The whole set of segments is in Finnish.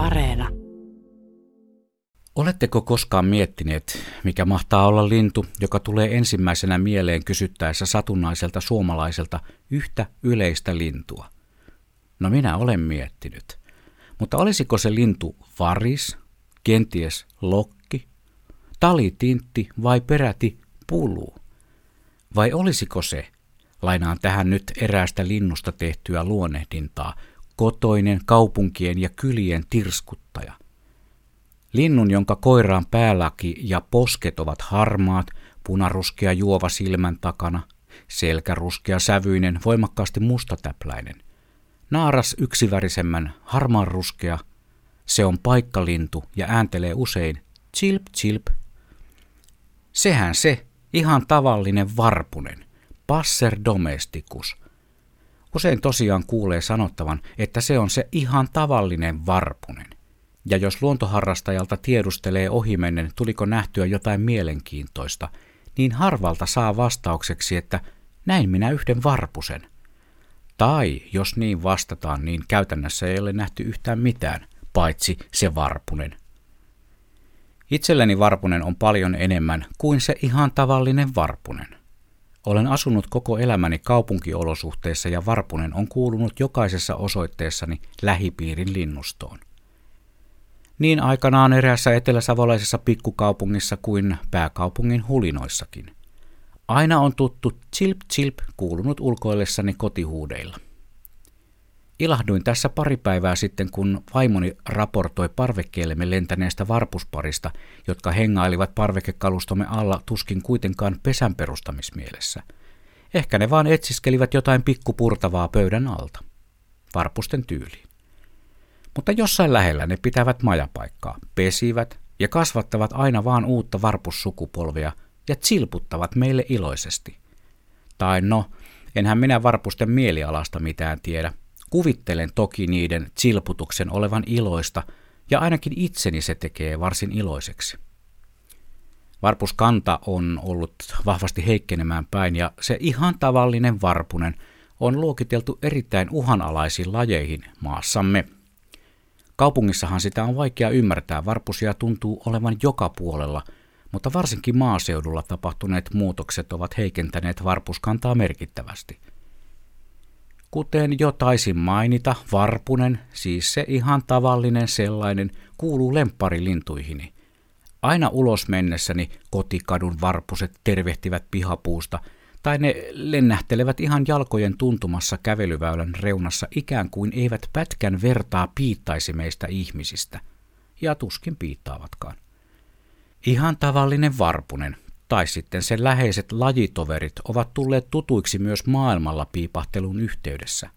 Areena. Oletteko koskaan miettineet, mikä mahtaa olla lintu, joka tulee ensimmäisenä mieleen kysyttäessä satunnaiselta suomalaiselta yhtä yleistä lintua? No minä olen miettinyt. Mutta olisiko se lintu varis, kenties lokki, talitintti vai peräti pulu? Vai olisiko se, lainaan tähän nyt eräästä linnusta tehtyä luonnehdintaa, kotoinen kaupunkien ja kylien tirskuttaja. Linnun, jonka koiraan päälaki ja posket ovat harmaat, punaruskea juova silmän takana, selkäruskea sävyinen, voimakkaasti mustatäpläinen. Naaras yksivärisemmän, harmaanruskea, se on paikkalintu ja ääntelee usein chilp chilp. Sehän se, ihan tavallinen varpunen, passer domesticus – Usein tosiaan kuulee sanottavan, että se on se ihan tavallinen varpunen. Ja jos luontoharrastajalta tiedustelee ohimennen, tuliko nähtyä jotain mielenkiintoista, niin harvalta saa vastaukseksi, että näin minä yhden varpusen. Tai jos niin vastataan, niin käytännössä ei ole nähty yhtään mitään, paitsi se varpunen. Itselleni varpunen on paljon enemmän kuin se ihan tavallinen varpunen. Olen asunut koko elämäni kaupunkiolosuhteissa ja varpunen on kuulunut jokaisessa osoitteessani lähipiirin linnustoon. Niin aikanaan eräässä eteläsavolaisessa pikkukaupungissa kuin pääkaupungin hulinoissakin. Aina on tuttu chilp chilp kuulunut ulkoillessani kotihuudeilla. Ilahduin tässä pari päivää sitten, kun vaimoni raportoi parvekkeellemme lentäneestä varpusparista, jotka hengailivat parvekekalustomme alla tuskin kuitenkaan pesän perustamismielessä. Ehkä ne vaan etsiskelivät jotain pikkupurtavaa pöydän alta. Varpusten tyyliin. Mutta jossain lähellä ne pitävät majapaikkaa, pesivät ja kasvattavat aina vaan uutta varpussukupolvea ja silputtavat meille iloisesti. Tai no, enhän minä varpusten mielialasta mitään tiedä, Kuvittelen toki niiden silputuksen olevan iloista, ja ainakin itseni se tekee varsin iloiseksi. Varpuskanta on ollut vahvasti heikkenemään päin, ja se ihan tavallinen varpunen on luokiteltu erittäin uhanalaisiin lajeihin maassamme. Kaupungissahan sitä on vaikea ymmärtää, varpusia tuntuu olevan joka puolella, mutta varsinkin maaseudulla tapahtuneet muutokset ovat heikentäneet varpuskantaa merkittävästi – Kuten jo taisin mainita, varpunen, siis se ihan tavallinen sellainen, kuuluu lempparilintuihini. Aina ulos mennessäni kotikadun varpuset tervehtivät pihapuusta, tai ne lennähtelevät ihan jalkojen tuntumassa kävelyväylän reunassa ikään kuin eivät pätkän vertaa piittaisi meistä ihmisistä. Ja tuskin piittaavatkaan. Ihan tavallinen varpunen, tai sitten sen läheiset lajitoverit ovat tulleet tutuiksi myös maailmalla piipahtelun yhteydessä.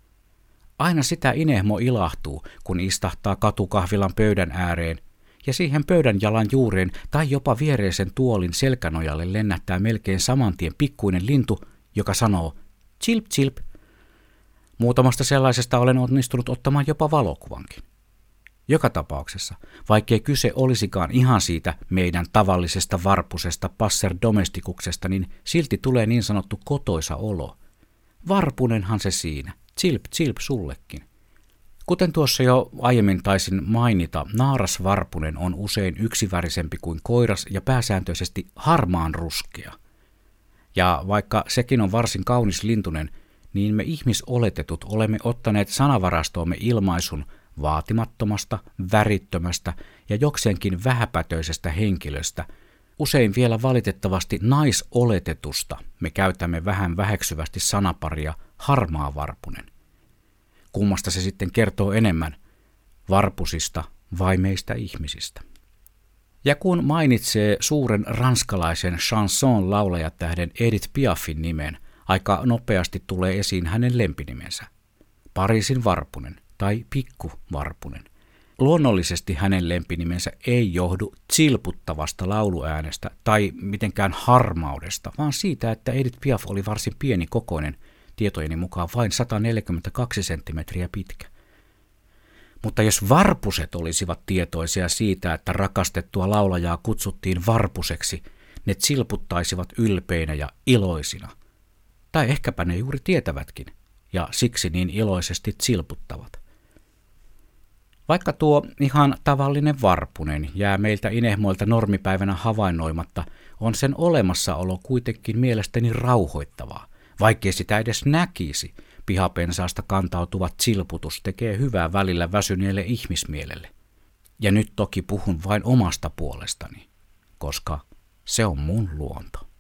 Aina sitä inehmo ilahtuu, kun istahtaa katukahvilan pöydän ääreen, ja siihen pöydän jalan juureen tai jopa viereisen tuolin selkänojalle lennättää melkein samantien pikkuinen lintu, joka sanoo chilp chilp. Muutamasta sellaisesta olen onnistunut ottamaan jopa valokuvankin. Joka tapauksessa, vaikkei kyse olisikaan ihan siitä meidän tavallisesta varpusesta passer domestikuksesta, niin silti tulee niin sanottu kotoisa olo. Varpunenhan se siinä, chilp chilp sullekin. Kuten tuossa jo aiemmin taisin mainita, naaras varpunen on usein yksivärisempi kuin koiras ja pääsääntöisesti harmaan ruskea. Ja vaikka sekin on varsin kaunis lintunen, niin me ihmisoletetut olemme ottaneet sanavarastoomme ilmaisun – vaatimattomasta, värittömästä ja jokseenkin vähäpätöisestä henkilöstä, usein vielä valitettavasti naisoletetusta, me käytämme vähän väheksyvästi sanaparia harmaa varpunen. Kummasta se sitten kertoo enemmän, varpusista vai meistä ihmisistä? Ja kun mainitsee suuren ranskalaisen chanson laulajatähden Edith Piafin nimen, aika nopeasti tulee esiin hänen lempinimensä. Pariisin varpunen tai Pikku Varpunen. Luonnollisesti hänen lempinimensä ei johdu silputtavasta lauluäänestä tai mitenkään harmaudesta, vaan siitä, että Edith Piaf oli varsin pieni kokoinen, tietojeni mukaan vain 142 senttimetriä pitkä. Mutta jos varpuset olisivat tietoisia siitä, että rakastettua laulajaa kutsuttiin varpuseksi, ne silputtaisivat ylpeinä ja iloisina. Tai ehkäpä ne juuri tietävätkin, ja siksi niin iloisesti silputtavat. Vaikka tuo ihan tavallinen varpunen jää meiltä inehmoilta normipäivänä havainnoimatta, on sen olemassaolo kuitenkin mielestäni rauhoittavaa. Vaikkei sitä edes näkisi, pihapensaasta kantautuvat silputus tekee hyvää välillä väsyneelle ihmismielelle. Ja nyt toki puhun vain omasta puolestani, koska se on mun luonto.